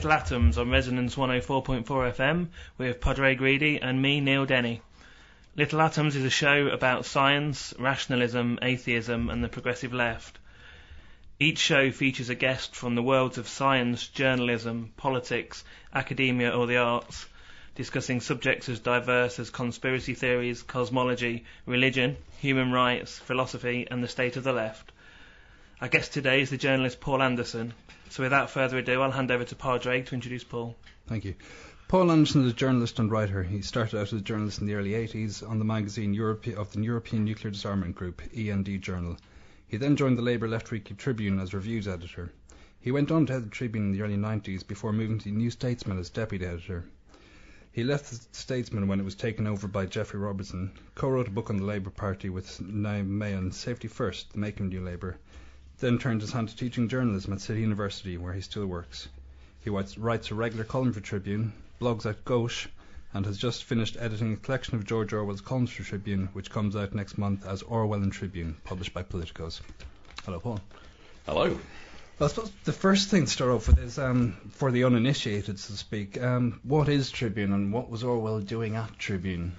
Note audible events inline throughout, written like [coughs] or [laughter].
Little Atoms on Resonance 104.4 FM with Padraig Reidy and me, Neil Denny. Little Atoms is a show about science, rationalism, atheism, and the progressive left. Each show features a guest from the worlds of science, journalism, politics, academia, or the arts, discussing subjects as diverse as conspiracy theories, cosmology, religion, human rights, philosophy, and the state of the left. Our guest today is the journalist Paul Anderson. So without further ado, I'll hand over to Padraig to introduce Paul. Thank you. Paul Anderson is a journalist and writer. He started out as a journalist in the early 80s on the magazine Europe of the European Nuclear Disarmament Group, END Journal. He then joined the Labour Left Weekly Tribune as reviews editor. He went on to head the Tribune in the early 90s before moving to the New Statesman as deputy editor. He left the Statesman when it was taken over by Geoffrey Robinson, co-wrote a book on the Labour Party with Nyta Mann, Safety First, The Making of New Labour, then turned his hand to teaching journalism at City University, where he still works. He writes, writes a regular column for Tribune, blogs at Gauche, and has just finished editing a collection of George Orwell's columns for Tribune, which comes out next month as Orwell and Tribune, published by Politicos. Hello, Paul. Hello. Well, I suppose the first thing to start off with is, um, for the uninitiated, so to speak, um, what is Tribune and what was Orwell doing at Tribune?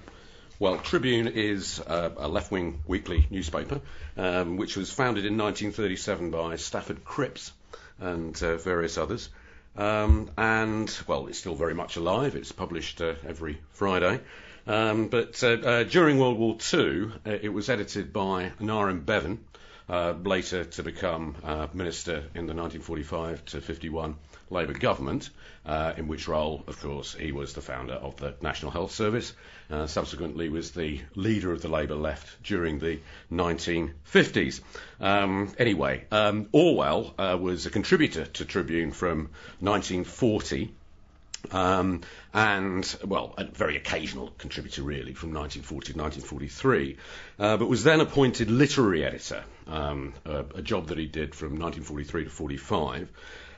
Well, Tribune is uh, a left wing weekly newspaper um, which was founded in 1937 by Stafford Cripps and uh, various others. Um, and, well, it's still very much alive. It's published uh, every Friday. Um, but uh, uh, during World War II, uh, it was edited by Aneurin Bevan, later to become uh, minister in the 1945 to 51 Labour government, uh, in which role, of course, he was the founder of the National Health Service. Uh, subsequently, was the leader of the Labour left during the 1950s. Um, anyway, um, Orwell uh, was a contributor to Tribune from 1940. Um, and, well, a very occasional contributor really from 1940 to 1943, uh, but was then appointed literary editor, um, a, a, job that he did from 1943 to 45.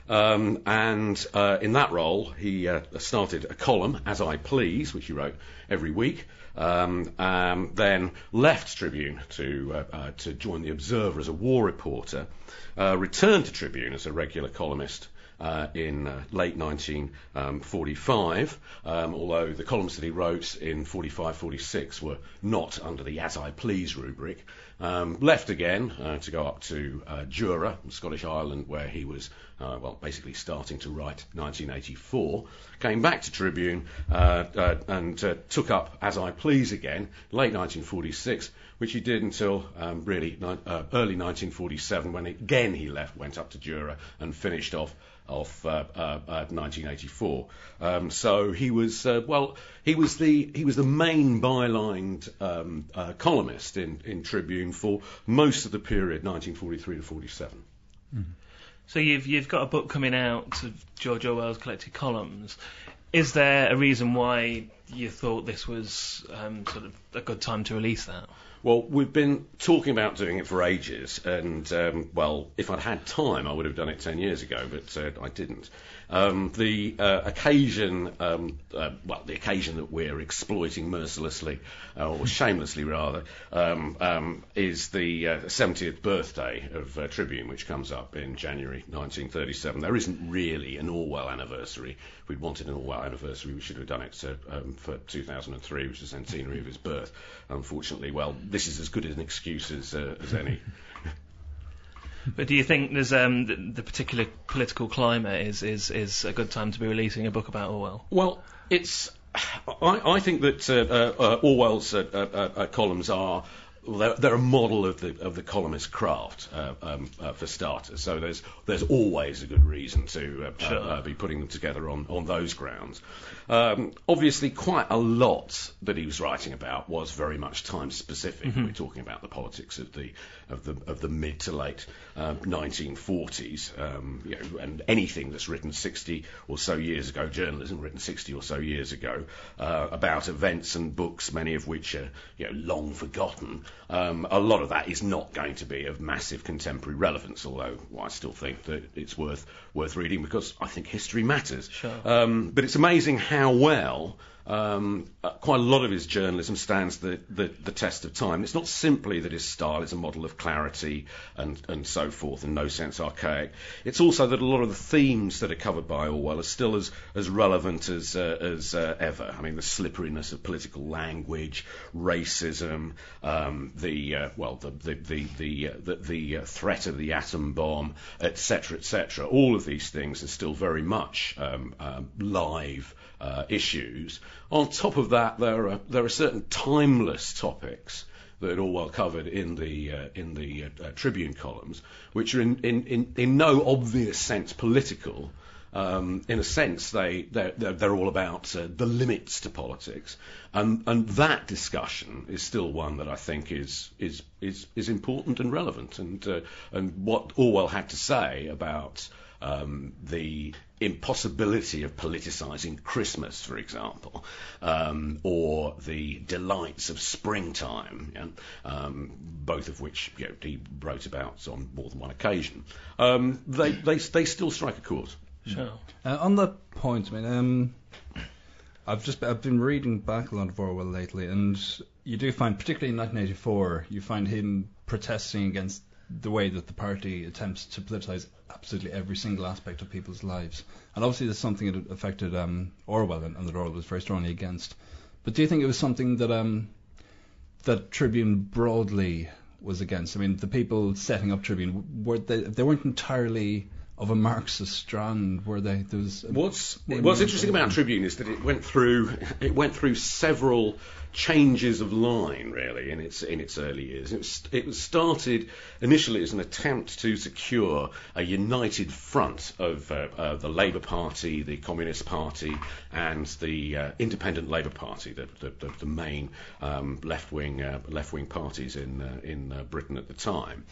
Um, and uh, in that role, he uh, started a column, As I Please, which he wrote every week. Um, um, then left Tribune to uh, uh, to join the Observer as a war reporter. Uh, returned to Tribune as a regular columnist uh, in uh, late 1945, um, although the columns that he wrote in 45 46 were not under the as I please rubric. Um, left again uh, to go up to uh, Jura, Scottish Island, where he was, uh, well, basically starting to write 1984. Came back to Tribune uh, uh, and uh, took up As I Please again, late 1946, which he did until um, really ni- early 1947, when again he left, went up to Jura and finished off of uh, uh, uh, 1984. Um, so he was uh, well, he was the he was the main bylined um, uh, columnist in, in Tribune for most of the period 1943 to 47. So you've you've got a book coming out of George Orwell's collected columns. Is there a reason why you thought this was um, sort of a good time to release that? Well, we've been talking about doing it for ages, and um, well, if I'd had time, I would have done it ten years ago, but uh, I didn't. Um, the uh, occasion, um, uh, well, the occasion that we're exploiting mercilessly, uh, or shamelessly rather, um, um, is the uh, 70th birthday of uh, Tribune, which comes up in January 1937. There isn't really an Orwell anniversary. If we'd wanted an Orwell anniversary, we should have done it uh, um, for 2003, which is the centenary of his birth. Unfortunately, well, this is as good an excuse as, uh, as any. But do you think there's um, the, the particular political climate is, is is a good time to be releasing a book about Orwell? Well, it's. I, I think that uh, uh, uh, Orwell's uh, uh, uh, columns are. Well, they're, they're a model of the of the columnist craft, uh, um, uh, for starters. So there's there's always a good reason to uh, Sure. uh, uh, be putting them together on, on those grounds. Um, obviously, quite a lot that he was writing about was very much time specific. We're talking about the politics of the of the of the mid to late um, 1940s, um, you know, and anything that's written 60 or so years ago, journalism written 60 or so years ago, uh, about events and books, many of which are you know long forgotten. Um, a lot of that is not going to be of massive contemporary relevance, although I still think that it's worth worth reading because I think history matters. Sure. Um, but it's amazing how well um, uh, quite a lot of his journalism stands the, the, the test of time. It's not simply that his style is a model of clarity and, and so forth, in no sense archaic. It's also that a lot of the themes that are covered by Orwell are still as, as relevant as, uh, as uh, ever. I mean, the slipperiness of political language, racism, um, the uh, well, the the the the, uh, the, the uh, threat of the atom bomb, etc., etc. All of these things are still very much um, um, live uh, issues. On top of that, there are there are certain timeless topics that Orwell covered in the uh, in the uh, uh, Tribune columns, which are in, in, in, in no obvious sense political. Um, in a sense, they they're, they're, all about uh, the limits to politics, and and that discussion is still one that I think is is is, is important and relevant, and uh, and what Orwell had to say about um, the impossibility of politicising Christmas, for example, um, or the delights of springtime, yeah, um, both of which you know, he wrote about on more than one occasion. Um, they, they they still strike a chord. Sure. Uh, on the point, I mean, um, I've just I've been reading back a lot of Orwell lately, and you do find, particularly in 1984, you find him protesting against the way that the party attempts to politicise absolutely every single aspect of people's lives. And obviously, that's something that affected um, Orwell, and, and that Orwell was very strongly against. But do you think it was something that um, that Tribune broadly was against? I mean, the people setting up Tribune were they they weren't entirely of a Marxist strand, were they? There was What's what's interesting about Tribune is that it went through it went through several changes of line really in its in its early years. It was, it was started initially as an attempt to secure a united front of uh, uh, the Labour Party, the Communist Party, and the uh, Independent Labour Party, the the, the, the main um, left wing uh, left wing parties in uh, in uh, Britain at the time.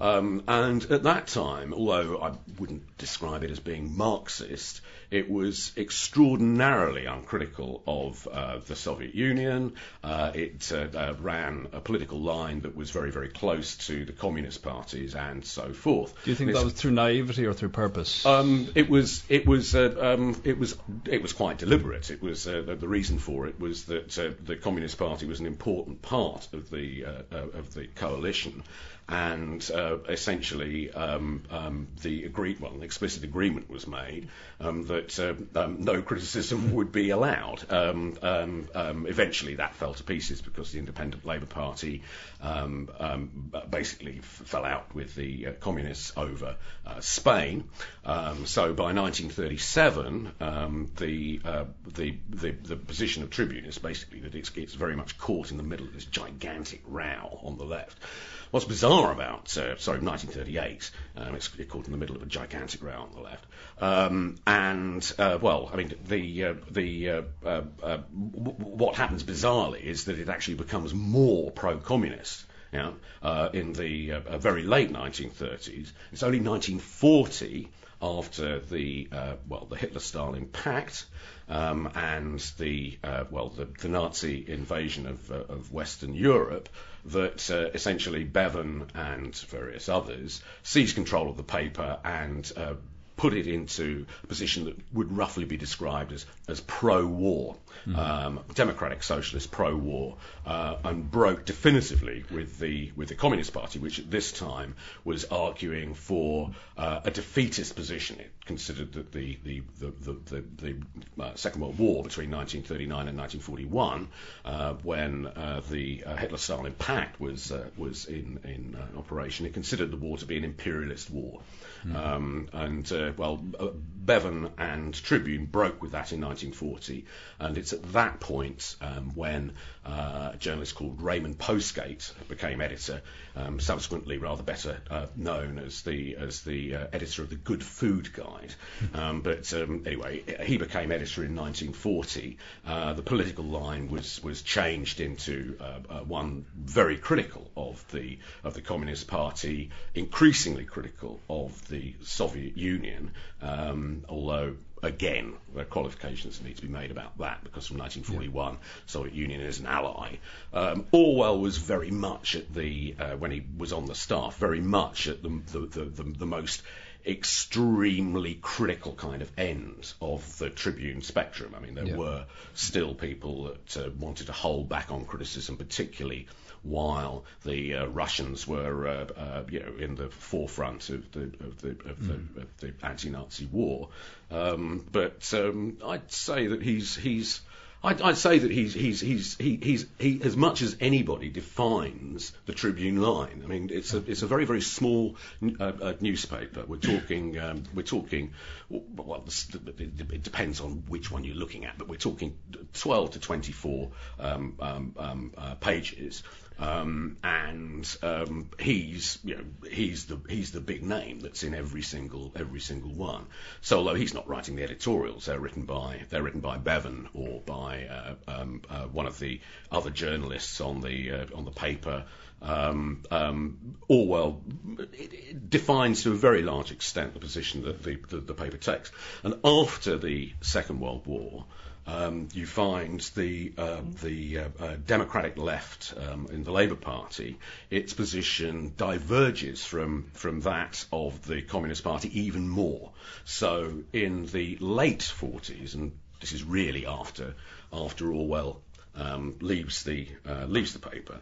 Um, and at that time, although I wouldn't describe it as being Marxist, it was extraordinarily uncritical of uh, the Soviet Union. Uh, it uh, uh, ran a political line that was very, very close to the communist parties and so forth. Do you think that was through naivety or through purpose? um, it was it was uh, um, it was it was quite deliberate. It was uh, the, the reason for it was that uh, the Communist Party was an important part of the uh, uh, of the coalition, and uh, essentially um, um, the agree- well, an explicit agreement was made um, that uh, um, no criticism [laughs] would be allowed. Um, um, eventually, that fell to pieces because the Independent Labour Party basically f- fell out with the uh, communists over uh, Spain. so by 1937, the, uh, the, the the position of Tribune is basically that it's, it's very much caught in the middle of this gigantic row on the left. What's bizarre about, uh, sorry, 1938, um, it's caught in the middle of a gigantic row on the left. Um, and, uh, well, I mean, the, uh, the, uh, uh, uh, w- what happens bizarrely is that it actually becomes more pro-communist. You know, in the very late 1930s. It's only 1940 after the uh, well the Hitler-Stalin Pact um, and the uh, well the, the, Nazi invasion of, uh, of Western Europe that uh, essentially Bevan and various others seized control of the paper and uh, put it into a position that would roughly be described as, as pro-war, mm-hmm. um, democratic socialist pro-war, uh, and broke definitively with the with the Communist Party, which at this time was arguing for uh, a defeatist position. It considered that the the the the, the, the uh, Second World War between 1939 and 1941, uh, when uh, the uh, Hitler-Stalin Pact was was in in operation, it considered the war to be an imperialist war. Mm. Um, and uh, well, uh, Bevan and Tribune broke with that in 1940, and it's at that point um, when uh, a journalist called Raymond Postgate became editor, um, subsequently rather better uh, known as the as the uh, editor of the Good Food Guide. Hmm. Um, but um, anyway, he became editor in 1940. Uh, the political line was was changed into one very critical of the of the Communist Party, increasingly critical of the Soviet Union, um, although again, the qualifications need to be made about that because from 1941, yeah. Soviet Union is an ally. Um, Orwell was very much at the uh, when he was on the staff, very much at the the, the, the, the most extremely critical kind of end of the Tribune spectrum. I mean, there yeah. were still people that uh, wanted to hold back on criticism, particularly while the uh, Russians were, uh, uh, you know, in the forefront of the of the, of the, mm. of the anti-Nazi war. Um, but um, I'd say that he's he's I'd, I'd, say that he's he's he's he, he's he as much as anybody defines the Tribune line. I mean, it's a it's a very very small uh, uh, newspaper. We're talking um, we're talking well, it depends on which one you're looking at, but we're talking 12 to 24 um, um, um uh, pages. Um, and um, he's you know he's the he's the big name that's in every single every single one. So although he's not writing the editorials, they're written by they're written by Bevan or by uh, um, uh, one of the other journalists on the uh, on the paper. Um, um, Orwell it, it defines to a very large extent the position that the, the, the paper takes. And after the Second World War, um, you find the uh, the uh, uh, Democratic left um, in the Labour Party, its position diverges from from that of the Communist Party even more. So in the late 40s, and this is really after after Orwell um, leaves the uh, leaves the paper.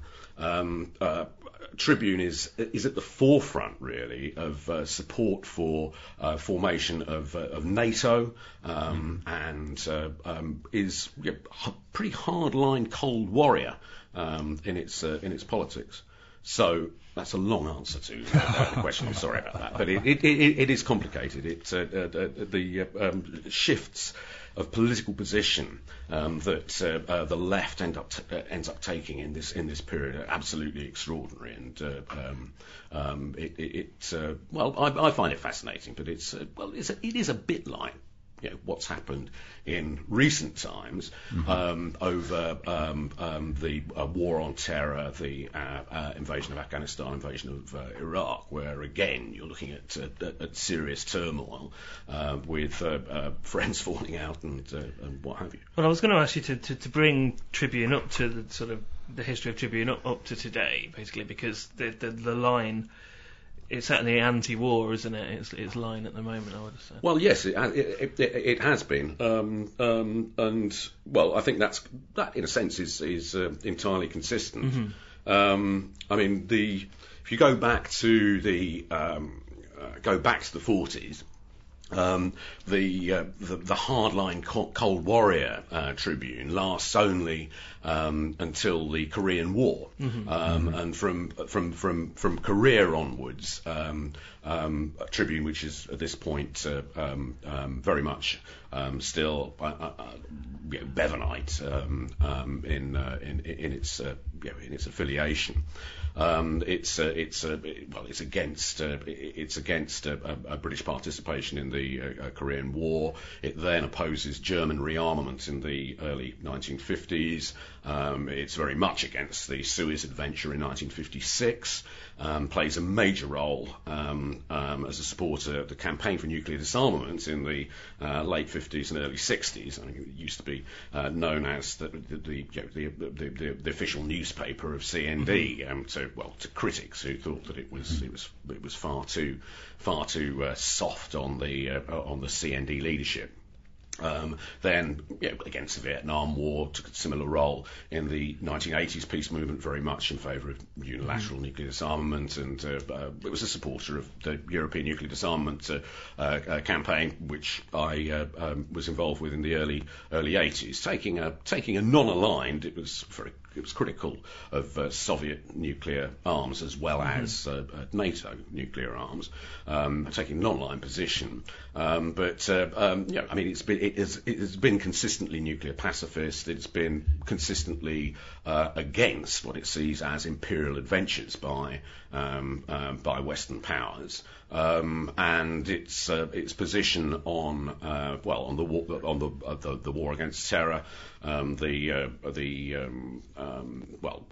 Uh, Tribune is is at the forefront really of uh, support for uh, formation of, uh, of NATO um, and uh, um, is a pretty hardline Cold Warrior um, in its in its politics. So that's a long answer to the [laughs] question. Sorry about that, but it, it, it, it is complicated. It the um, shifts of political position um, that uh, uh, the left end up t- uh, ends up taking in this in this period are absolutely extraordinary, and uh, um, um, it, it, it uh, well, I, I, find it fascinating, but it's well, it's a, it is a bit like you know, what's happened in recent times mm-hmm. um, over um, um, the uh, war on terror, the uh, uh, invasion of Afghanistan, invasion of uh, Iraq, where again you're looking at, uh, at, at serious turmoil uh, with friends [laughs] falling out and, and, what have you. Well, I was going to ask you to, to, to, bring Tribune up to the sort of the history of Tribune up, up to today, basically, because the, the, the line it's certainly anti-war, isn't it? It's, it's line at the moment, I would say. Well, yes, it, it, it, it has been, um, um, and well, I think that's that in a sense is is uh, entirely consistent. Mm-hmm. Um, I mean, the if you go back to the um, uh, go back to the 40s, um, the, uh, the, the hardline Cold Warrior uh, Tribune lasts only um, until the Korean War, mm-hmm. Um, mm-hmm. and from from from from Korea onwards, um, um, Tribune, which is at this point uh, um, very much still uh, uh, uh, you know, Bevanite in, uh, in in its you know, in its affiliation. Um, it's uh, it's uh, well, it's against uh, it's against British participation in the uh, Korean War. It then opposes German rearmament in the early 1950s. Um, it's very much against the Suez Adventure in 1956 um, plays a major role um, um, as a supporter of the campaign for nuclear disarmament in the uh, late 50s and early 60s. I think it used to be uh, known as the the, the, the, the, the official newspaper of CND. Mm-hmm. Um, to well, to critics who thought that it was it was it was far too far too uh, soft on the uh, on the CND leadership. Um, then, you know, against the Vietnam War, took a similar role in the 1980s peace movement, very much in favour of unilateral mm. nuclear disarmament, and uh, uh, it was a supporter of the European nuclear disarmament uh, uh campaign, which I uh, um, was involved with in the early early 80s, taking a taking a non-aligned. It was very it was critical of uh, Soviet nuclear arms as well mm-hmm. as uh, uh, NATO nuclear arms, um, taking non-aligned position. Um, but uh, um, yeah, I mean, it's been it has, it has been consistently nuclear pacifist. It's been consistently uh, against what it sees as imperial adventures by um, um, by Western powers, um, and its uh, its position on uh, well on the war, on the, uh, the, the war against terror, um, the uh, the um, um, well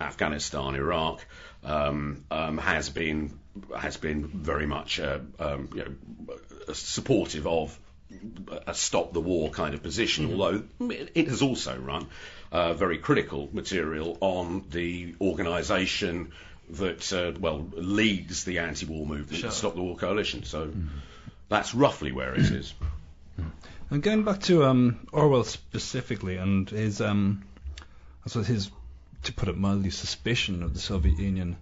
Afghanistan, Iraq has been has been very much uh, you know, supportive of a stop the war kind of position, mm-hmm. although it has also run uh, very critical material on the organisation that, uh, well, leads the anti-war movement, sure. Stop the War Coalition. So mm-hmm. that's roughly where it is. And going back to um, Orwell specifically and his, um, I suppose his, to put it mildly, suspicion of the Soviet Union.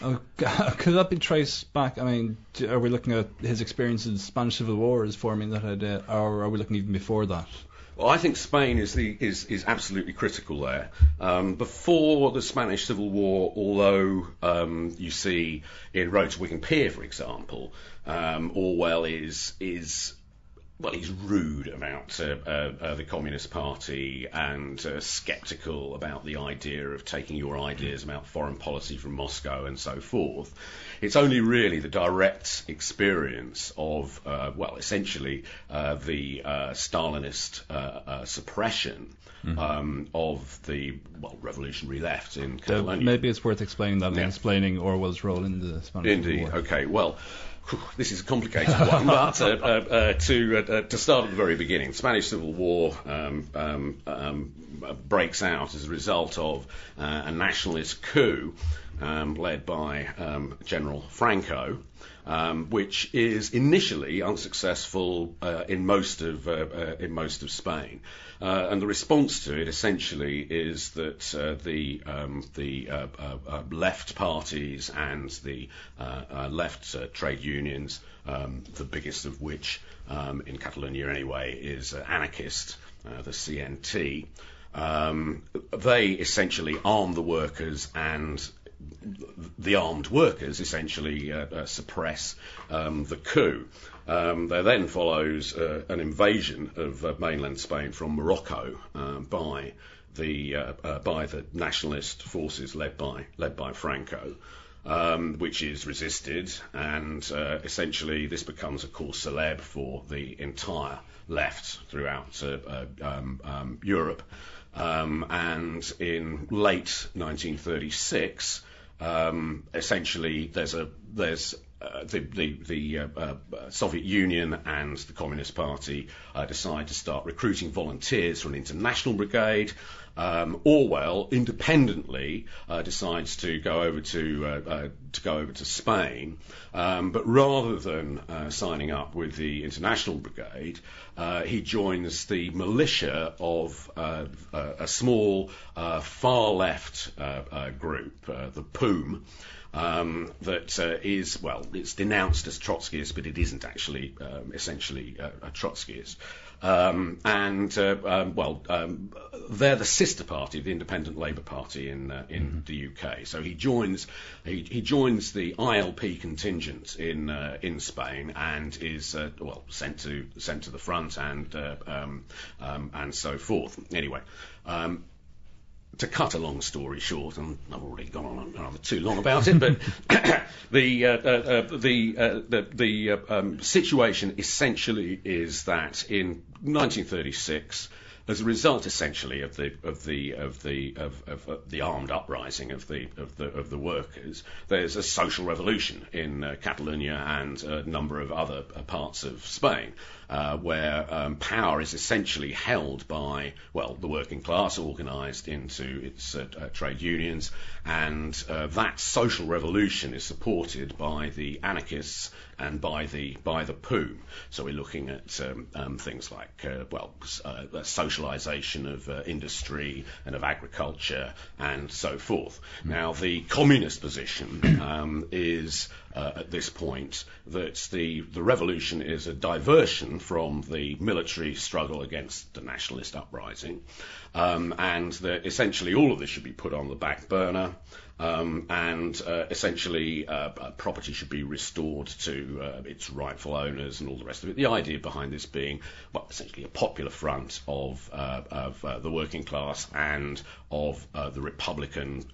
Uh, [laughs] could that be traced back? I mean, are we looking at his experience in the Spanish Civil War as forming that idea, or are we looking even before that? Well, I think Spain is the is, is absolutely critical there. Um, before the Spanish Civil War, although um, you see in Road to Wigan Pier, for example, um, Orwell is is well, he's rude about uh, uh, uh, the Communist Party and uh, sceptical about the idea of taking your ideas about foreign policy from Moscow and so forth. It's only really the direct experience of, uh, well, essentially uh, the Stalinist suppression mm-hmm. um, of the well revolutionary left in Catalonia. maybe it's worth explaining that yeah. and explaining Orwell's role in the Spanish Indeed. War. Okay. Well this is a complicated one, [laughs] but uh, uh, uh, to uh, to start at the very beginning, the Spanish Civil War um, um, um, breaks out as a result of uh, a nationalist coup um, led by um, General Franco. Um, which is initially unsuccessful uh, in most of in most of Spain. Uh, and the response to it essentially is that uh, the um, the uh, uh, uh left parties and the uh, left trade unions, um, the biggest of which um, in Catalonia anyway is anarchist, the CNT. Um, they essentially arm the workers and the armed workers essentially suppress um, the coup. Um, there then follows uh, an invasion of uh, mainland Spain from Morocco uh, by the uh, by the nationalist forces led by led by Franco. Um, which is resisted, and essentially this becomes a cause célèbre for the entire left throughout um, um, Europe. Um, and in late 1936, um, essentially there's a there's uh, the the, the uh, uh, Soviet Union and the Communist Party uh, decide to start recruiting volunteers for an international brigade. um, Orwell independently uh, decides to go over to to go over to Spain, um, but rather than signing up with the International Brigade, he joins the militia of a small far left group, the POUM. Um, that uh, is well, it's denounced as Trotskyist, but it isn't actually um, essentially uh, a Trotskyist. Um, and uh, um, well, um, they're the sister party of the Independent Labour Party in uh, in mm-hmm. the UK. So he joins he, he joins the ILP contingent in uh, in Spain and is uh, well sent to sent to the front and uh, um, um, and so forth. Anyway. Um, to cut a long story short, and I've already gone on rather too long about it, but [coughs] the, uh, uh, uh, the, uh, the, the um, situation essentially is that in 1936, as a result essentially of the of the of the of, of, of the armed uprising of the of the of the workers, there's a social revolution in uh, Catalonia and a number of other uh, parts of Spain. Uh, where um, power is essentially held by, well, the working class organised into its uh, uh, trade unions, and uh, that social revolution is supported by the anarchists and by the by the POUM. So we're looking at um, um, things like uh, well, uh, socialisation of uh, industry and of agriculture and so forth. Mm. Now the communist position um, is uh, at this point that the, the revolution is a diversion from the military struggle against the nationalist uprising, um, and that essentially all of this should be put on the back burner. Um, and uh, essentially, uh, uh, property should be restored to uh, its rightful owners and all the rest of it. The idea behind this being, well, essentially a popular front of, uh, of uh, the working class and of the Republican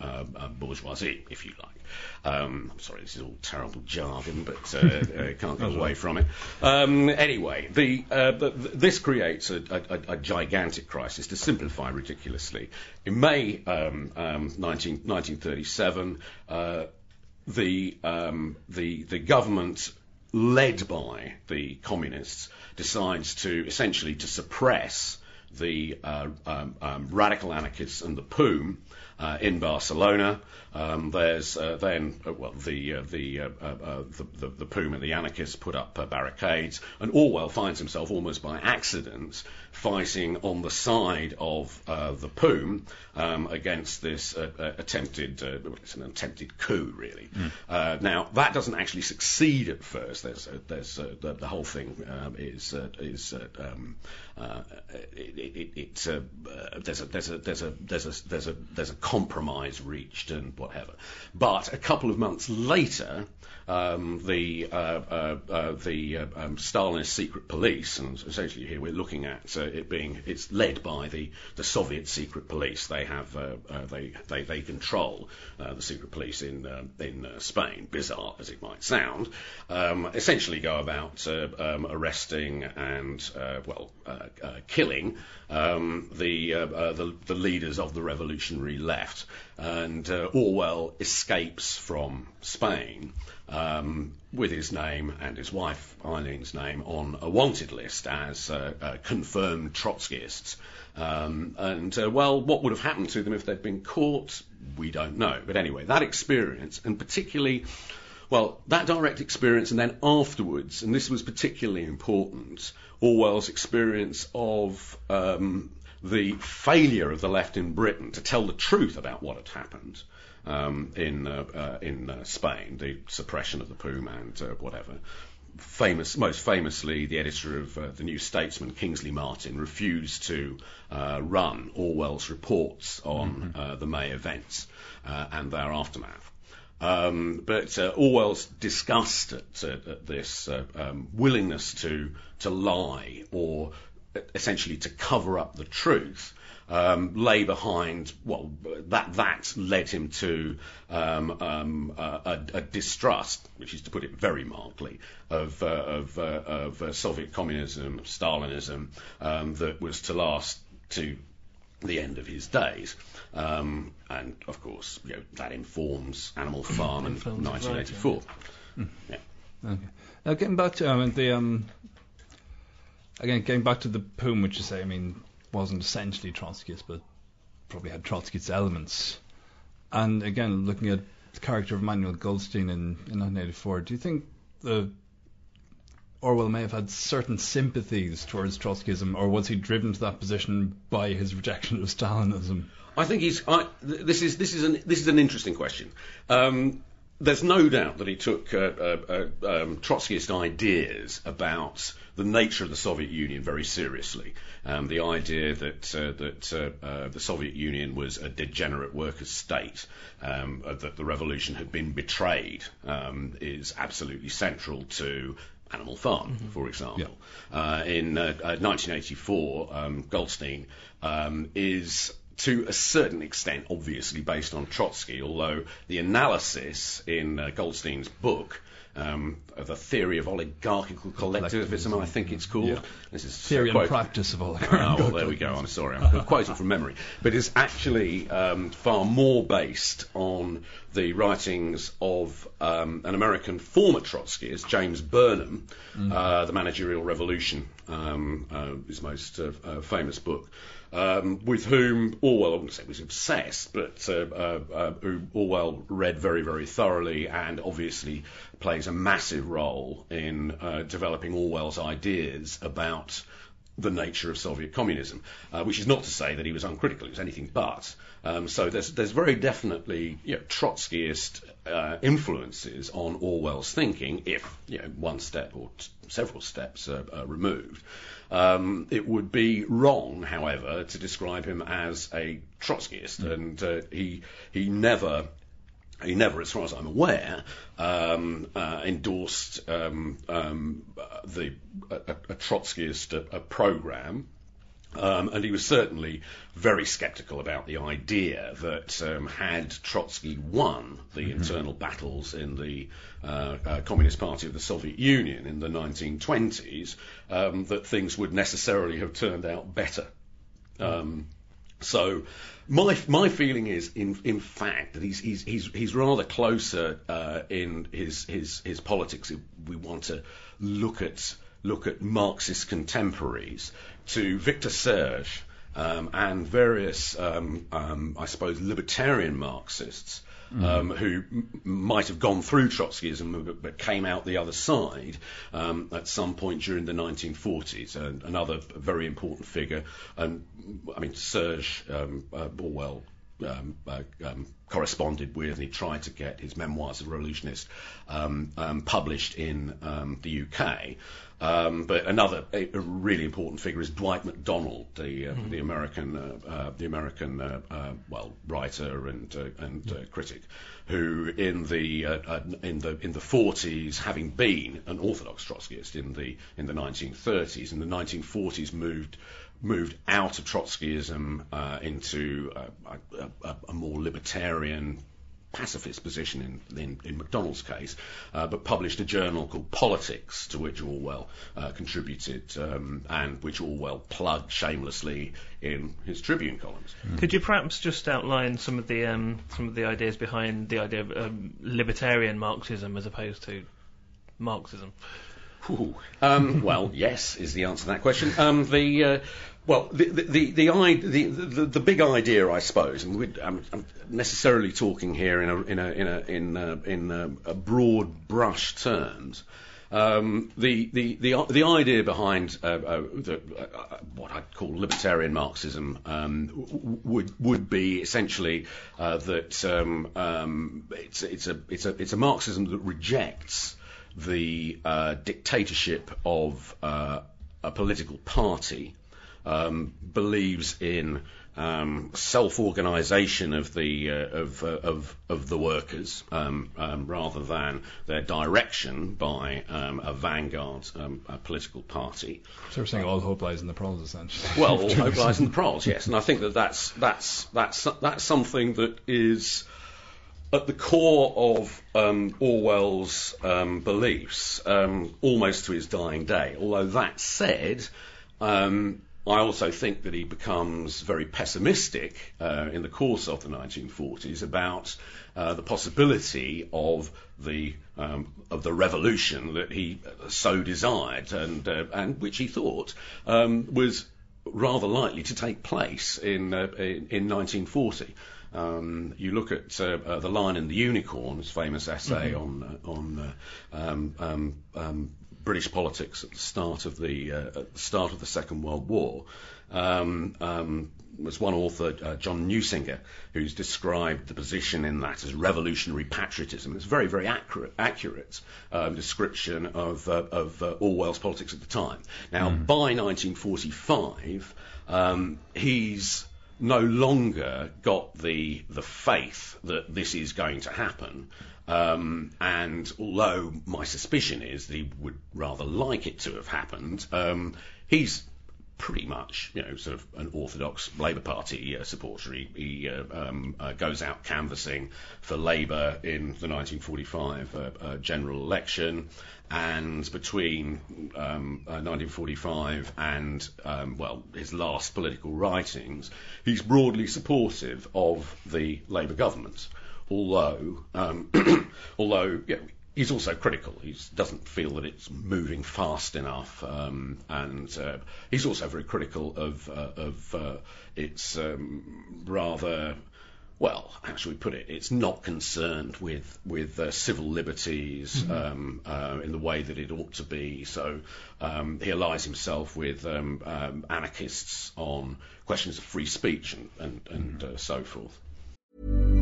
bourgeoisie, if you like. Um, I'm sorry, this is all terrible jargon, but uh, [laughs] uh, can't get away from it. Um, anyway, the, uh, the, this creates a, a, a, gigantic crisis. To simplify ridiculously, in May um, 19, um, 1937, uh, the, um, the the government led by the communists decides to essentially to suppress the uh, um, um, radical anarchists and the POUM uh, in Barcelona. Um, there's uh, then uh, well the uh, the, uh, uh, the, the the POUM and the anarchists put up barricades, and Orwell finds himself almost by accident fighting on the side of the POUM um, against this attempted it's an attempted coup really. Mm. now that doesn't actually succeed at first. There's there's the, the, whole thing um, is is um, it, it, it there's a there's a there's a there's a there's a there's a compromise reached and whatever. But a couple of months later, um, the uh, uh, uh, the uh, um, Stalinist secret police, and essentially here we're looking at uh, it being it's led by the, the Soviet secret police. They have they, they they control the secret police in in Spain. Bizarre as it might sound, um, essentially go about um, arresting and well killing um, the, the the leaders of the revolutionary left. And Orwell escapes from Spain um, with his name and his wife Eileen's name on a wanted list as uh, uh, confirmed Trotskyists. Um, and uh, well, what would have happened to them if they'd been caught? We don't know. But anyway, that experience, and particularly, well, that direct experience, and then afterwards, and this was particularly important, Orwell's experience of um, the failure of the left in Britain to tell the truth about what had happened um, in uh, uh, in uh, Spain, the suppression of the POUM and uh, whatever. Famous, most famously, the editor of uh, the New Statesman, Kingsley Martin, refused to uh, run Orwell's reports on mm-hmm. the May events and their aftermath. Um, but uh, Orwell's disgust at, at this uh, um, willingness to to lie or essentially to cover up the truth um, lay behind, well, that that led him to um, um, a, a, distrust, which is to put it very mildly, of, uh, of, uh, of uh, Soviet communism, Stalinism, um, that was to last to the end of his days. Um, and of course, you know, that informs Animal Farm in 1984. Right, yeah. yeah. Okay. Now getting back to I mean, the um, again going back to the POUM, which you say, I mean, wasn't essentially Trotskyist, but probably had Trotskyist elements. And again, looking at the character of Manuel Goldstein in, in 1984, do you think the Orwell may have had certain sympathies towards Trotskyism, or was he driven to that position by his rejection of Stalinism? I think he's. I, this is this is an this is an interesting question. Um, there's no doubt that he took uh, uh, uh, um, Trotskyist ideas about the nature of the Soviet Union very seriously. Um, the idea that uh, that uh, uh, the Soviet Union was a degenerate workers' state, um, that the revolution had been betrayed, um, is absolutely central to Animal Farm, mm-hmm. for example. Yeah. in 1984, um, Goldstein um, is to a certain extent, obviously based on Trotsky, although the analysis in uh, Goldstein's book um, of the theory of oligarchical collectivism, I think it's called. Yeah. This is theory and practice of oligarchical. Oh, well, there we go. I'm sorry, I'm quoting from memory, but it's actually um, far more based on the writings of um, an American former Trotskyist, James Burnham, mm. uh, The Managerial Revolution, um, uh, his most uh, uh famous book um, with whom Orwell, I wouldn't say was obsessed, but uh, uh, uh, who Orwell read very, very thoroughly and obviously plays a massive role in uh, developing Orwell's ideas about the nature of Soviet communism, uh, which is not to say that he was uncritical, he was anything but. Um, so there's, there's very definitely you know, Trotskyist uh, influences on Orwell's thinking, if you know, one step or t- several steps are removed. Um, it would be wrong, however, to describe him as a Trotskyist, mm. and uh, he he never he never, as far as I'm aware, um, uh, endorsed um, um, the a, a Trotskyist a, a program. Um, and he was certainly very sceptical about the idea that um, had Trotsky won the mm-hmm. internal battles in the uh, uh, Communist Party of the Soviet Union in the 1920s, um, that things would necessarily have turned out better. Um, so my my feeling is, in in fact, that he's he's he's, he's rather closer uh, in his his his politics. If we want to look at look at Marxist contemporaries to Victor Serge um, and various, um, um, I suppose, libertarian Marxists. Mm. Um, who m- might have gone through Trotskyism but, but came out the other side um, at some point during the 1940s. And another very important figure, and I mean, Serge um, uh, Orwell um, uh, um, corresponded with, and he tried to get his memoirs of a revolutionist um, um published in um, the UK. Um, but another a, a really important figure is Dwight Macdonald, the uh, mm-hmm. the American uh, uh, the American uh, uh, well writer and uh, and critic, who in the in the in the 40s, having been an orthodox Trotskyist in the in the 1930s, in the 1940s moved moved out of Trotskyism uh, into uh, a, a, a, more libertarian pacifist position in, in, in Macdonald's case, uh, but published a journal called Politics, to which Orwell uh, contributed, um, and which Orwell plugged shamelessly in his Tribune columns. Mm. Could you perhaps just outline some of the um, some of the ideas behind the idea of um, libertarian Marxism as opposed to Marxism? Um, well, [laughs] yes, is the answer to that question. Um, the uh, well, the the the, the, the, the big idea, I suppose, and I'm, I'm, necessarily talking here in a in a in a in a, in a, a broad brush terms. Um, the, the, the, the idea behind uh, uh, the, uh, what I'd call libertarian Marxism um, would would be essentially uh, that um, um, it's it's a it's a it's a Marxism that rejects the uh, dictatorship of uh, a political party um, believes in um, self-organisation of the uh, of, uh, of of the workers um, um, rather than their direction by um, a vanguard um, a political party. So we're saying all hope lies in the proles, essentially. [laughs] Well, all [laughs] hope lies in the proles, yes, and I think that that's that's that's that's something that is at the core of um, Orwell's um, beliefs, um, almost to his dying day. Although that said, um, I also think that he becomes very pessimistic uh, in the course of the 1940s about uh, the possibility of the um, of the revolution that he so desired and uh, and which he thought um, was rather likely to take place in uh, in, in 1940. Um, you look at uh, uh, the Lion and the Unicorn, his famous essay mm-hmm. on uh, on uh, um, um, um, British politics at the start of the uh, at the start of the Second World War. Um, um, was one author, uh, John Newsinger, who's described the position in that as revolutionary patriotism. It's a very, very accurate, accurate um, description of, uh, of uh, Orwell's politics at the time. Now, mm. by 1945, um, he's no longer got the the faith that this is going to happen. Um, and although my suspicion is that he would rather like it to have happened, um, he's pretty much, you know, sort of an orthodox Labour Party uh, supporter. He, he uh, um, uh, goes out canvassing for Labour in the 1945 uh, uh, general election, and between um, 1945 uh, and um, well, his last political writings, he's broadly supportive of the Labour government. Although, um, [clears throat] although yeah, he's also critical. He doesn't feel that it's moving fast enough, um, and uh, he's also very critical of uh, of uh, its um, rather. Well, how should we put it? It's not concerned with with uh, civil liberties mm-hmm. um, uh, in the way that it ought to be. So um, he allies himself with um, um, anarchists on questions of free speech and and, and mm-hmm. Uh, so forth.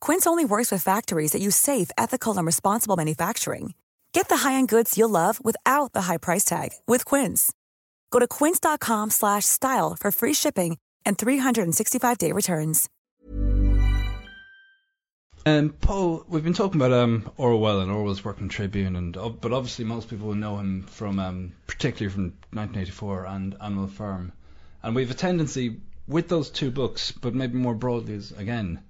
Quince only works with factories that use safe, ethical, and responsible manufacturing. Get the high-end goods you'll love without the high price tag with Quince. Go to quince.com/style for free shipping and 365-day returns. Um, Paul, we've been talking about um, Orwell and Orwell's work in Tribune, and but obviously most people know him from, um, particularly from 1984 and Animal Farm, and we have a tendency with those two books, but maybe more broadly as again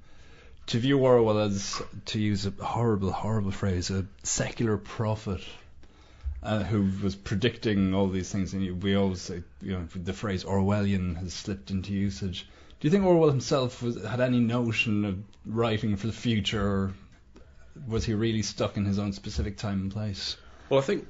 to view Orwell as, to use a horrible, horrible phrase, a secular prophet uh, who was predicting all these things. And we always say, you know, the phrase Orwellian has slipped into usage. Do you think Orwell himself was, had any notion of writing for the future, or was he really stuck in his own specific time and place? Well, I think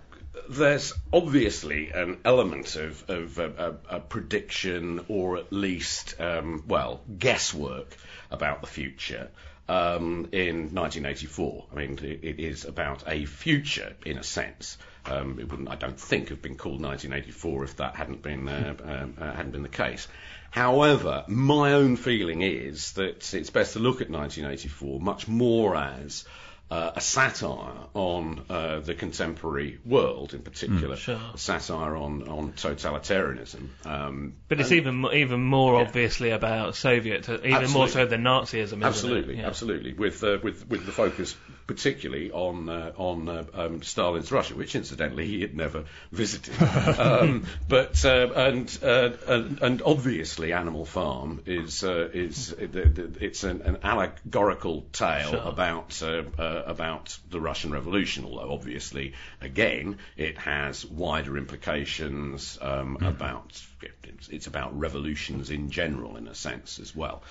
there's obviously an element of, of uh, a, a prediction or at least, um, well, guesswork about the future. Um, in 1984, I mean, it, it is about a future in a sense. Um, it wouldn't, I don't think, have been called 1984 if that hadn't been uh, um, uh, hadn't been the case. However, my own feeling is that it's best to look at 1984 much more as uh, a satire on uh, the contemporary world, in particular, Mm, sure. a satire on on totalitarianism. Um, But it's even even more Yeah. obviously about Soviet, even more so than Nazism. Isn't Absolutely, it? Yeah. absolutely. With uh, with with the focus particularly on uh, on uh, um, Stalin's Russia, which incidentally he had never visited. [laughs] um, but uh, and, uh, and and obviously Animal Farm is uh, is it's an, an allegorical tale Sure. about uh, uh, about the Russian Revolution. Although obviously, again, it has wider implications um, about it's, it's about revolutions in general, in a sense as well.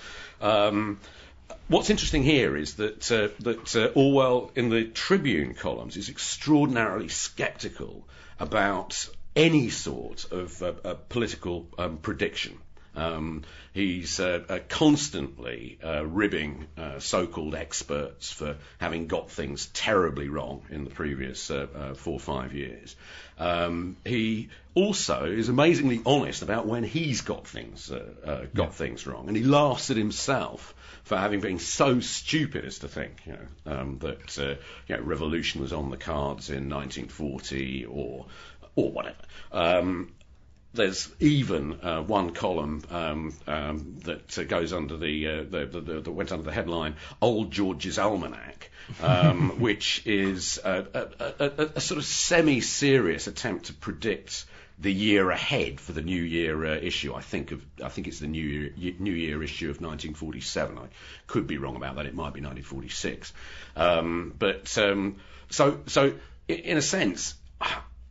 What's interesting here is that uh, that uh, Orwell in the Tribune columns is extraordinarily sceptical about any sort of uh, uh, political um, prediction. Um, he's uh, uh, constantly uh, ribbing uh, so-called experts for having got things terribly wrong in the previous four or five years. Um, he also is amazingly honest about when he's got things uh, uh, got things wrong, and he laughs at himself for having been so stupid as to think you know, um, that uh, you know, revolution was on the cards in 1940 or or whatever. Um, there's even uh, one column um, um, that uh, goes under the, uh, the, the, the that went under the headline "Old George's Almanac," um, [laughs] which is a, a, a, a, sort of semi-serious attempt to predict the year ahead for the New Year uh, issue. I think of I think it's the New Year New Year issue of 1947. I could be wrong about that. It might be 1946. Um, but um, so so in a sense.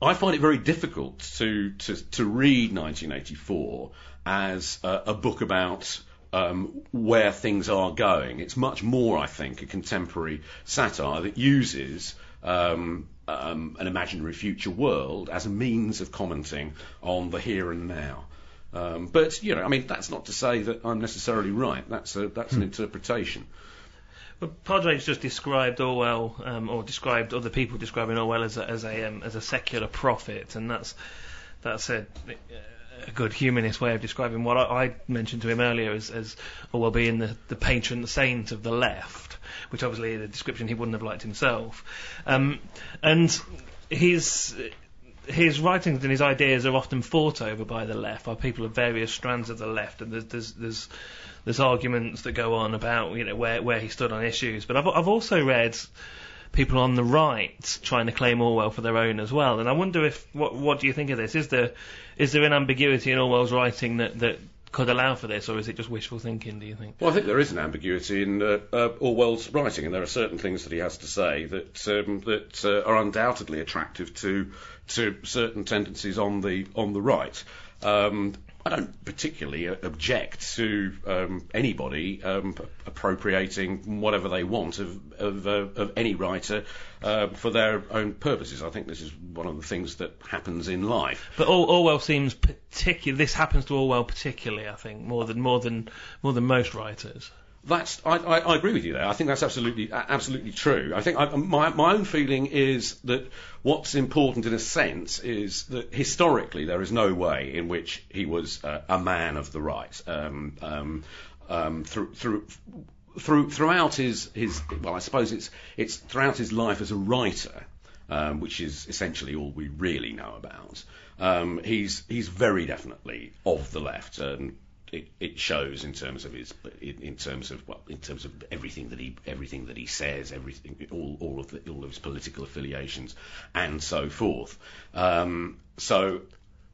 I find it very difficult to to, to read 1984 as a, a book about um, where things are going. It's much more, I think, a contemporary satire that uses um, um, an imaginary future world as a means of commenting on the here and now. Um, but you know, I mean, that's not to say that I'm necessarily right. That's a, that's an interpretation. But Padraig's just described Orwell, um, or described other people describing Orwell as a as a um, as a secular prophet, and that's that's a, a good humanist way of describing what I, I mentioned to him earlier as, as Orwell being the, the patron saint of the left, which obviously is a description he wouldn't have liked himself. Um, and his his writings and his ideas are often fought over by the left, by people of various strands of the left, and there's there's, there's arguments that go on about you know where where he stood on issues. But I've I've also read people on the right trying to claim Orwell for their own as well, and I wonder if what what do you think of this? Is there is there an ambiguity in Orwell's writing that that could allow for this, or is it just wishful thinking? Do you think? Well, I think there is an ambiguity in uh, uh, Orwell's writing, and there are certain things that he has to say that um, that uh, are undoubtedly attractive to to certain tendencies on the on the right. Um, I don't particularly uh, object to um, anybody um, appropriating whatever they want of of, uh, of any writer uh, for their own purposes. I think this is one of the things that happens in life. But Or- Orwell seems particular. This happens to Orwell particularly, I think, more than more than more than most writers. That's I, I, I agree with you there. I think that's absolutely absolutely true. I think I, my my own feeling is that what's important in a sense is that historically there is no way in which he was uh, a man of the right. Um, um, um, through through through throughout his his well, I suppose it's it's throughout his life as a writer, um, which is essentially all we really know about. Um, he's he's very definitely of the left, and it, it shows in terms of his in, terms of well in terms of everything that he everything that he says, everything all all of the, all of his political affiliations, and so forth. Um, so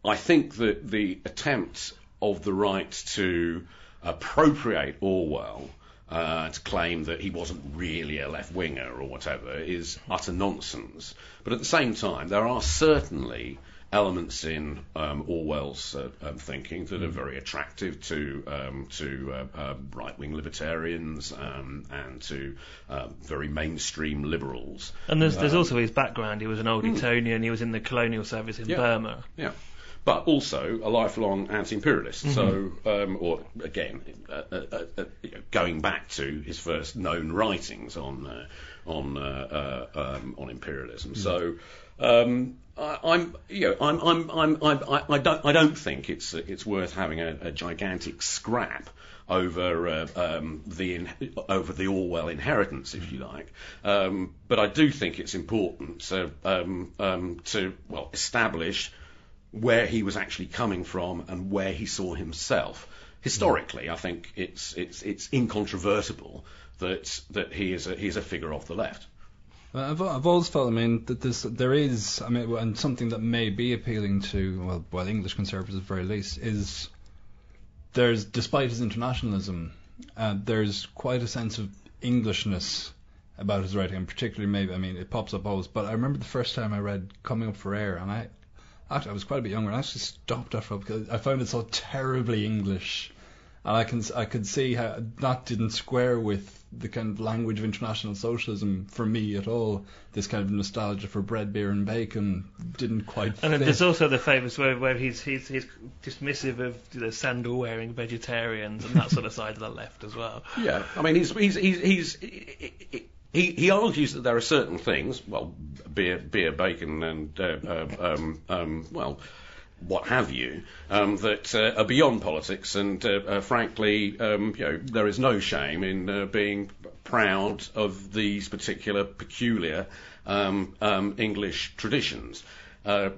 I think that the attempt of the right to appropriate Orwell uh, to claim that he wasn't really a left winger or whatever is utter nonsense. But at the same time, there are certainly elements in um, Orwell's uh, um, thinking that are very attractive to um, to uh, uh, right-wing libertarians um, and to uh, very mainstream liberals. And there's, there's Um, also his background. He was an old Etonian. He was in the colonial service in Yeah. Burma. Yeah. But also a lifelong anti-imperialist. So, um, or again, uh, uh, uh, going back to his first known writings on uh, on um, on imperialism. So, um, I'm, you know, I'm, I'm, I'm, I'm, I, I don't, I don't think it's it's worth having a, a gigantic scrap over uh, um, the in, over the Orwell inheritance, if you like. Um, but I do think it's important to um, um, to well establish where he was actually coming from and where he saw himself. Historically, I think it's it's it's incontrovertible that that he is a he's a figure of the left. Well, I've, I've always felt, I mean, that this there is, I mean, and something that may be appealing to, well, well, English conservatives at the very least, is there's, despite his internationalism, uh, there's quite a sense of Englishness about his writing, and particularly maybe, I mean, it pops up always, but I remember the first time I read Coming Up for Air, and I, actually, I was quite a bit younger, and I actually stopped after because I found it so terribly English. And I can I could see how that didn't square with the kind of language of international socialism for me at all. This kind of nostalgia for bread, beer, and bacon didn't quite. And fit. there's also the famous where, where he's, he's he's dismissive of the sandal wearing vegetarians and that sort of side of the left as well. [laughs] Yeah, I mean, he's he's he's, he's he, he, he argues that there are certain things, well, beer, beer, bacon, and uh, uh, um, um, well, what have you, um, that uh, are beyond politics, and uh, uh, frankly, um, you know, there is no shame in uh, being proud of these particular peculiar um, um, English traditions. Uh,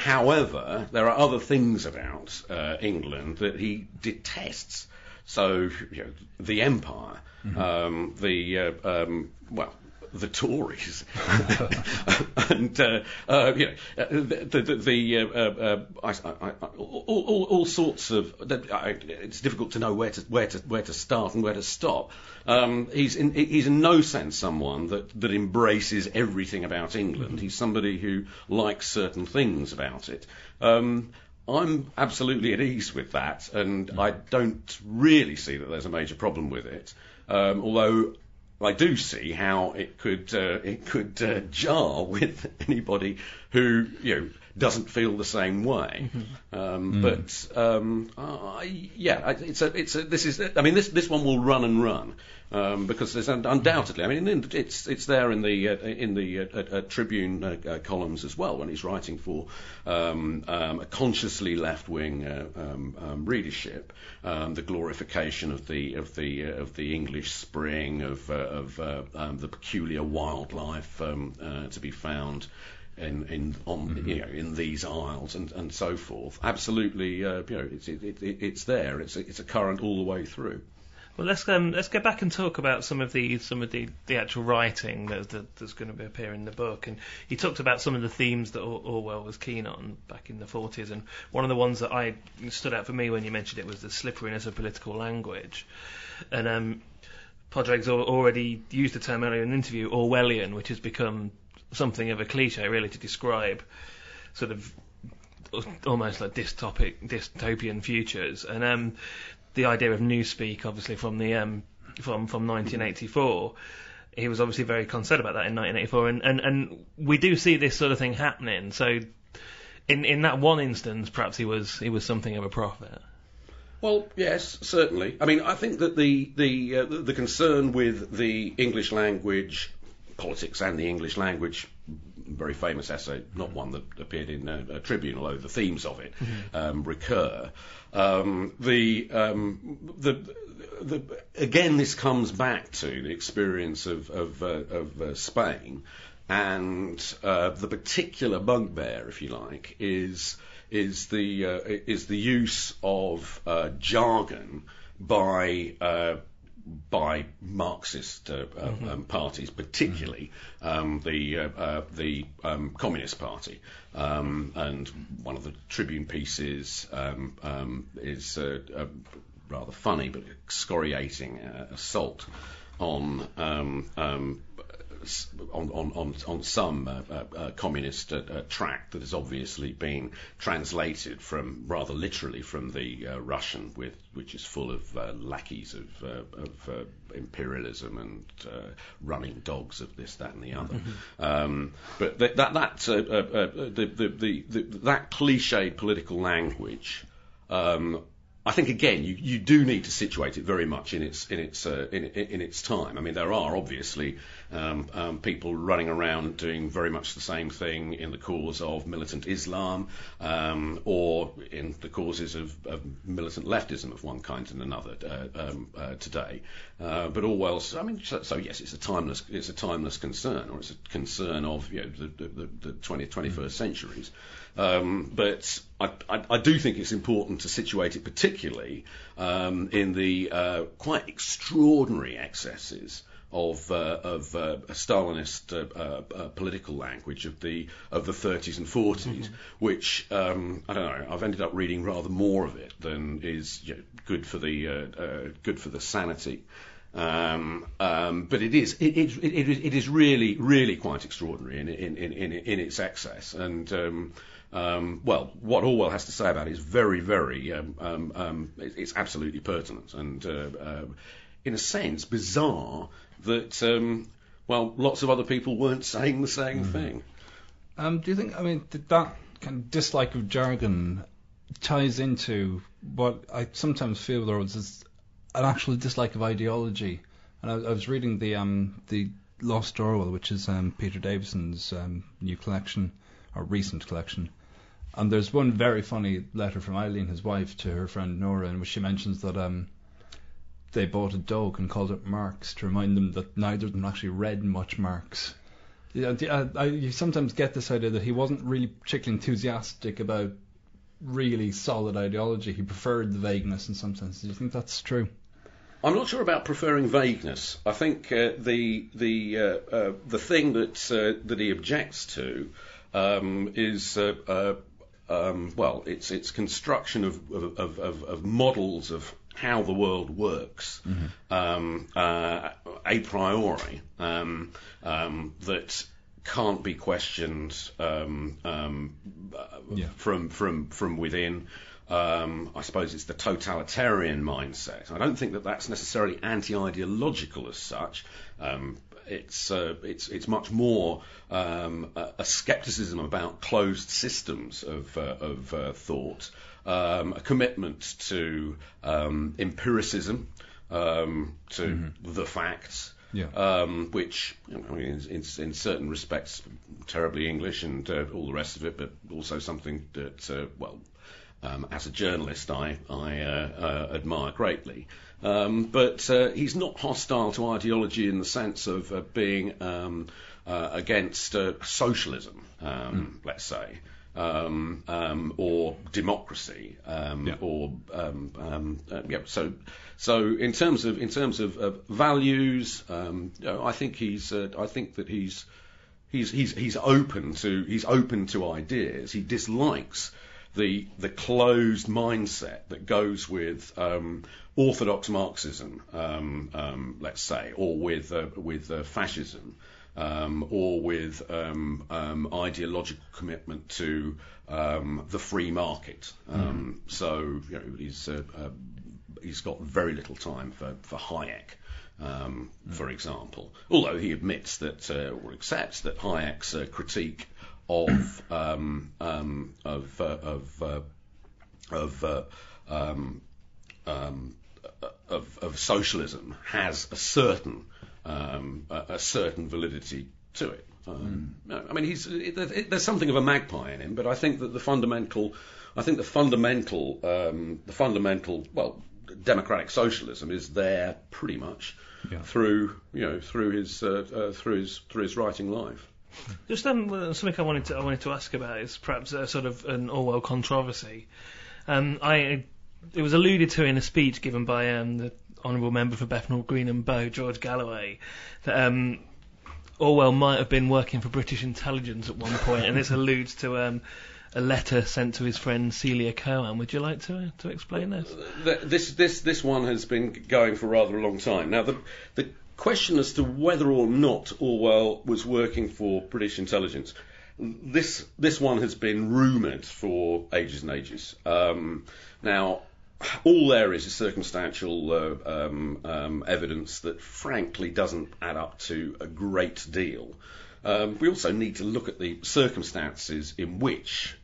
However, there are other things about uh, England that he detests. So, you know, the empire, um, the uh, um, well, the Tories, [laughs] and uh, uh, you know, the the, the uh, uh, I, I, I, all, all, all sorts of. it's difficult to know where to where to where to start and where to stop. Um, he's in he's in no sense someone that that embraces everything about England. He's somebody who likes certain things about it. Um, I'm absolutely at ease with that, and I don't really see that there's a major problem with it. Um, although I do see how it could uh, it could uh, jar with [laughs] anybody who you know doesn't feel the same way. Um, But um, I, yeah, it's a it's a this is I mean this this one will run and run. Um, because there's un- undoubtedly, I mean, it's it's there in the uh, in the uh, uh, uh, Tribune uh, uh, columns as well when he's writing for um, um, a consciously left-wing uh, um, um, readership, um, the glorification of the of the uh, of the English spring, of uh, of uh, um, the peculiar wildlife um, uh, to be found in in on you know in these isles and, and so forth. Absolutely, uh, you know, it's it, it, it's there. It's a, it's a current all the way through. Well, let's um, let's go back and talk about some of the some of the, the actual writing that, that that's going to be appear in the book. And he talked about some of the themes that Or- Orwell was keen on back in the 40s. And one of the ones that I stood out for me when you mentioned it was the slipperiness of political language. And um, Padraig's already used the term earlier in an interview, Orwellian, which has become something of a cliche really to describe sort of almost like dystopic, dystopian futures. And um, the idea of newspeak, obviously from the um, from from 1984. He was obviously very concerned about that in 1984, and, and, and we do see this sort of thing happening. So, in in that one instance, perhaps he was he was something of a prophet. Well, yes, certainly. I mean, I think that the the uh, the the concern with the English language, politics, and the English language, very famous essay, not one that appeared in uh, a Tribune, although the themes of it um, recur. Um, the um, the the, again, this comes back to the experience of of, uh, of uh, Spain, and uh, the particular bugbear, if you like, is is the uh, is the use of uh, jargon by uh, by Marxist uh, uh, um, parties, particularly um, the uh, uh, the um, Communist Party. Um, and one of the Tribune pieces um, um, is uh, uh, rather funny, but excoriating uh, assault on um, um, on, on, on, on some uh, uh, uh communist uh, uh, tract that has obviously been translated from rather literally from the Russian, with which is full of lackeys of, of imperialism and running dogs of this, that, and the other. Mm-hmm. Um, but that that that, the, the, the, the, that cliched political language. Um, I think again, you, you do need to situate it very much in its in its uh, in, in, its time. I mean, there are obviously um, um, people running around doing very much the same thing in the cause of militant Islam um, or in the causes of, of, militant leftism of one kind and another uh, um, uh, today. Uh, but Orwell's, I mean, so, so, yes, it's a timeless it's a timeless concern, or it's a concern of you know the the, the 20th 21st mm. centuries. Um, but I, I, I, do think it's important to situate it particularly um, in the uh, quite extraordinary excesses of, uh, of uh, Stalinist uh, uh, uh, political language of the of the 30s and 40s, mm-hmm. which um, I don't know. I've ended up reading rather more of it than is you know, good for the good for the sanity. Um, um, but it is it, it, it, it is really really quite extraordinary in in, in, in, in its excess and um, um, well, what Orwell has to say about it is very, very, um, um, um it's absolutely pertinent and, uh, uh, in a sense, bizarre that, um, well, lots of other people weren't saying the same mm. thing. Um, do you think, I mean, did that kind of dislike of jargon ties into what I sometimes feel there was an actual dislike of ideology? And I, I was reading the um, the Lost Orwell, which is um, Peter Davison's um, new collection or recent collection, and there's one very funny letter from Eileen, his wife, to her friend Nora, in which she mentions that um, they bought a dog and called it Marx to remind them that neither of them actually read much Marx. Yeah, I, I, you sometimes get this idea that he wasn't really particularly enthusiastic about really solid ideology. He preferred the vagueness in some sense. Do you think that's true? I'm not sure about preferring vagueness. I think uh, the the uh, uh, the thing that uh, that he objects to um, is uh, uh, um, well, it's it's construction of, of, of, of, models of how the world works mm-hmm. um, uh, a priori um, um that can't be questioned um, um, yeah. from from from within. I suppose it's the totalitarian mindset. I don't think that that's necessarily anti-ideological as such. Um, it's uh, it's it's much more um, a, a skepticism about closed systems of uh, of uh, thought, um, a commitment to um, empiricism, um, to mm-hmm. the facts. Yeah. Um, which you know, I mean, in, in, certain respects, terribly English and uh, all the rest of it, but also something that, uh, well, um, as a journalist, I, I uh, admire greatly. Um, but uh, he's not hostile to ideology in the sense of uh, being um, uh, against uh, socialism, um, mm. let's say. Um, um, or democracy, um, yeah. or yeah. So, so in terms of in terms of, of values, you know, I think he's I think that he's he's he's he's open to he's open to ideas. He dislikes the the closed mindset that goes with um, orthodox Marxism, um, um, let's say, or with uh, with uh, fascism, um, or with um, um, ideological commitment to the free market. Mm. So you know, he's uh, uh, he's got very little time for for Hayek. Mm. for example. Although he admits that, uh, or accepts that Hayek's uh, critique of um, um, of uh, of uh, of, uh, um, um, of, of socialism has a certain um, a, a, certain validity to it. Mm. I mean, he's it, it, there's something of a magpie in him, but I think that the fundamental I think the fundamental um, the fundamental well democratic socialism is there pretty much yeah. through you know through his uh, uh, through his through his writing life. Just um, something I wanted to I wanted to ask about is perhaps a sort of an Orwell controversy. Um, I it was alluded to in a speech given by um, the honourable member for Bethnal Green and Bow, George Galloway, that um, Orwell might have been working for British intelligence at one point, and this [laughs] alludes to um, a letter sent to his friend Celia Kirwan. Would you like to to explain this? This this this one has been going for rather a long time. Now the the question as to whether or not Orwell was working for British intelligence. This this one has been rumoured for ages and ages. Um, now, all there is is circumstantial uh, um, um, evidence that, frankly, doesn't add up to a great deal. Um, we also need to look at the circumstances in which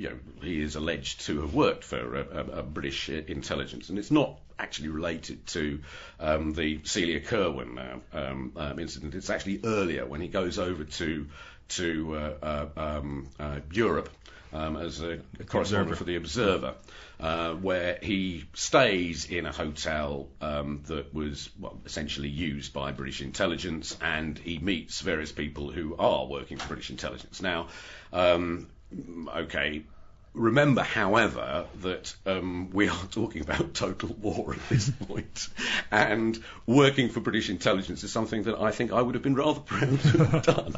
you know, he is alleged to have worked for a, a, a British intelligence, and it's not actually related to um, the Celia Kirwan uh, um, um, incident. It's actually earlier when he goes over to to uh, uh, um, uh Europe um, as a, a correspondent for the Observer, uh, where he stays in a hotel um, that was well, essentially used by British intelligence, and he meets various people who are working for British intelligence. Now, um, okay, Remember, however, that um, we are talking about total war at this [laughs] point, and working for British intelligence is something that I think I would have been rather [laughs] proud to have done.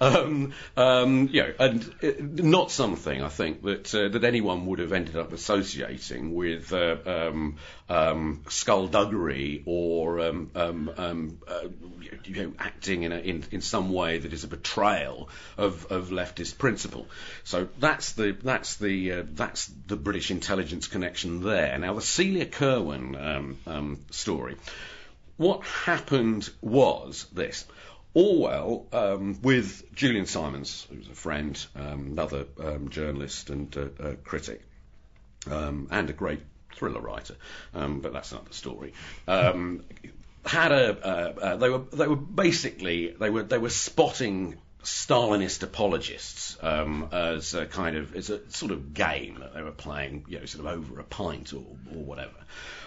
um, um, and uh, not something I think that uh, that anyone would have ended up associating with uh, um, um, skullduggery or um, uh, you know, acting in, a, in, in some way that is a betrayal of, of leftist principle. So that's the that's the uh, that's the British intelligence connection there. Now the Celia Kirwan um, um, story. What happened was this. Orwell, um, with Julian Symons, who's a friend, um, another um, journalist and uh, uh, critic, um, and a great thriller writer, um, but that's another story. Um, had a uh, uh, they were they were basically they were they were spotting Stalinist apologists um, as a kind of as a sort of game that they were playing, you know, sort of over a pint or, or whatever.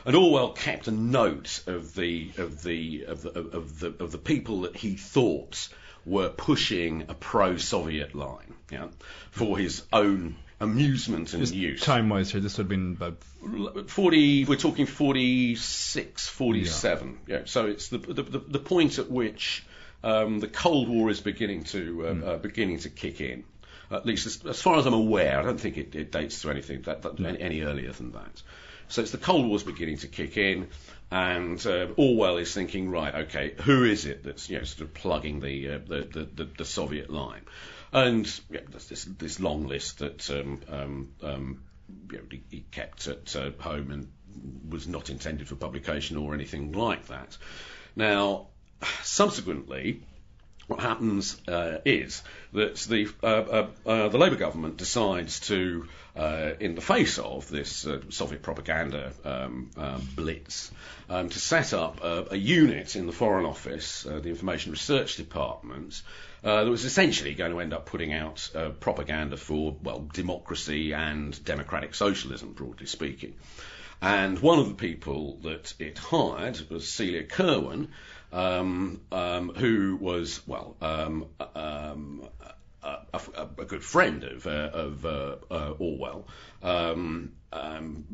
And Orwell kept a note of the of the of the of the of the people that he thought were pushing a pro-Soviet line, yeah, for his own amusement and Just use. Time-wise here, this would have been about 40, we're talking 46, 47. Yeah. yeah. So it's the, the, the, the point at which um, the Cold War is beginning to uh, mm. uh, beginning to kick in. At least as, as, far as I'm aware, I don't think it, it dates to anything that, that any, any, earlier than that. So it's the Cold War's beginning to kick in, and uh, Orwell is thinking, right, okay, who is it that's you know sort of plugging the uh, the, the, the, the Soviet line? And yeah, there's this, this long list that um, um, um, you know, he, he, kept at uh, home and was not intended for publication or anything like that. Now, subsequently, what happens uh, is that the uh, uh, uh the Labour government decides to, uh, in the face of this uh, Soviet propaganda um, blitz, um, to set up a, a, unit in the Foreign Office, the Information Research Department, that was essentially going to end up putting out propaganda for, well, democracy and democratic socialism, broadly speaking. And one of the people that it hired was Celia Kirwan, um, um, who was, well, um, um a, a, a, good friend of, uh, of uh, uh, Orwell, um, um,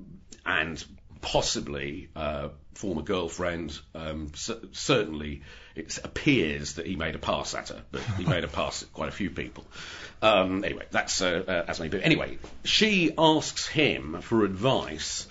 and possibly uh, former girlfriend. Um, c- certainly, it appears that he made a pass at her, but he made a pass at quite a few people. Um, anyway, that's uh, uh, as may be. Anyway, she asks him for advice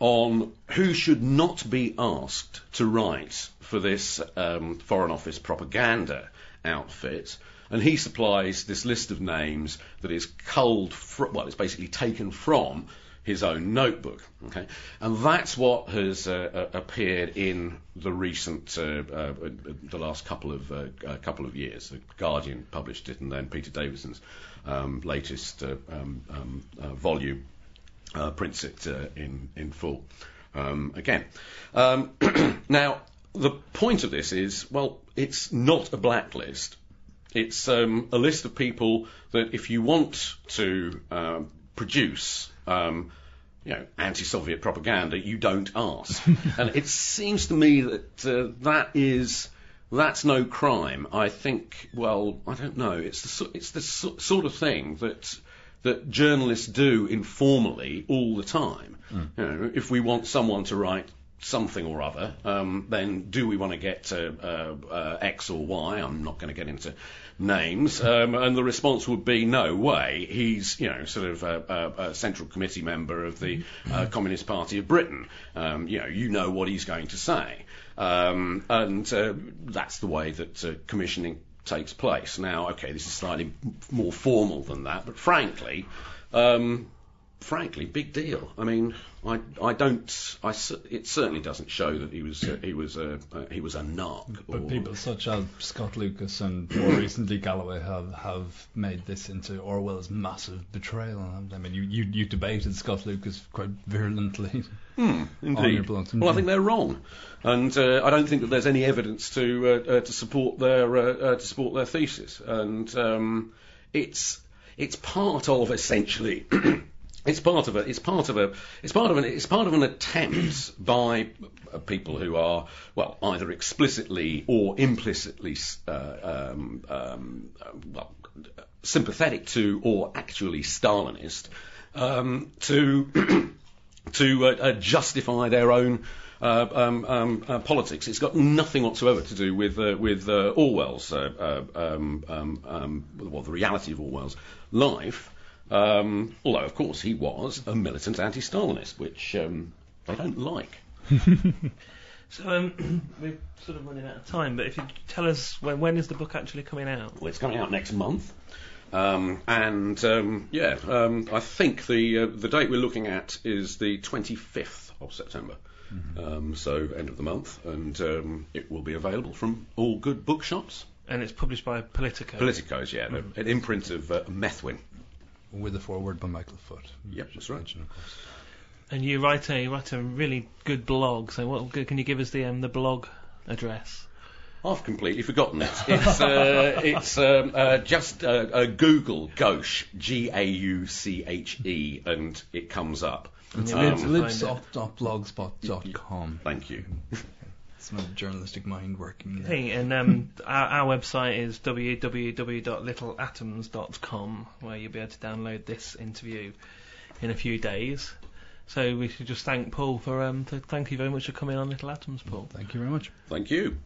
on who should not be asked to write for this um, Foreign Office propaganda outfit. And he supplies this list of names that is culled, fr- well, it's basically taken from his own notebook. Okay, and that's what has uh, uh, appeared in the recent, uh, uh the last couple of uh, couple of years. The Guardian published it, and then Peter Davison's um, latest uh, um, um, volume prints it in in full. Um, again, um, [clears throat] now the point of this is, well, it's not a blacklist. It's um, a list of people that, if you want to produce um, you know, anti-Soviet propaganda, you don't ask. [laughs] and it seems to me that uh, that is that's no crime. I think, well, I don't know. It's the it's the sort of thing that that journalists do informally all the time. Mm. You know, if we want someone to write something or other, um, then do we want to get uh, uh, uh, X or Y? I'm not going to get into names. Um, and the response would be no way. He's, you know, sort of a, a, a central committee member of the uh, Communist Party of Britain. Um, you know, you know what he's going to say. Um, and uh, that's the way that uh, commissioning takes place. Now, okay, this is slightly more formal than that, but frankly, um, frankly, big deal. I mean, I, I don't. I, it certainly doesn't show that he was uh, he was a uh, he was a narc. But or, people such as Scott Lucas and more recently Galloway have, have made this into Orwell's massive betrayal. I mean, you, you, you debated Scott Lucas quite virulently. Hmm, indeed. well, I think they're wrong, and uh, I don't think that there's any evidence to uh, uh, to support their uh, to support their thesis, and um, it's it's part of essentially. [clears throat] It's part of a. It's part of a. It's part of an. It's part of an attempt [clears throat] by uh, people who are well either explicitly or implicitly uh, um, um, uh, well sympathetic to or actually Stalinist um, to [clears throat] to uh, uh, justify their own. Uh, um, um, uh, politics. It's got nothing whatsoever to do with uh, with uh, Orwell's, um, um, well, the reality of Orwell's life. Um, although, of course, he was a militant anti-Stalinist, which um, they don't like. [laughs] so um, [clears throat] we're sort of running out of time, but if you tell us when, when is the book actually coming out? Well, it's coming out next month. Um, and um, yeah, um, I think the uh, the date we're looking at is the 25th of September. Mm-hmm. so end of the month, and it will be available from all good bookshops. And it's published by Politico. Politico's, yeah, mm-hmm. an imprint of uh, Methuen with the foreword by Michael Foot. Yep, that's right. And you write a you write a really good blog. So what can you give us the um, the blog address? I've completely forgotten it. [laughs] It's uh, it's um, uh, just uh, uh Google Gauche G A U C H E and it comes up. It's um, libsoc.blogspot.com. Thank you. My journalistic mind working. There. Hey, and um, [laughs] our, our, website is www.littleatoms.com, where you'll be able to download this interview in a few days. So we should just thank Paul for um, to, thank you very much for coming on Little Atoms, Paul. Thank you very much. Thank you.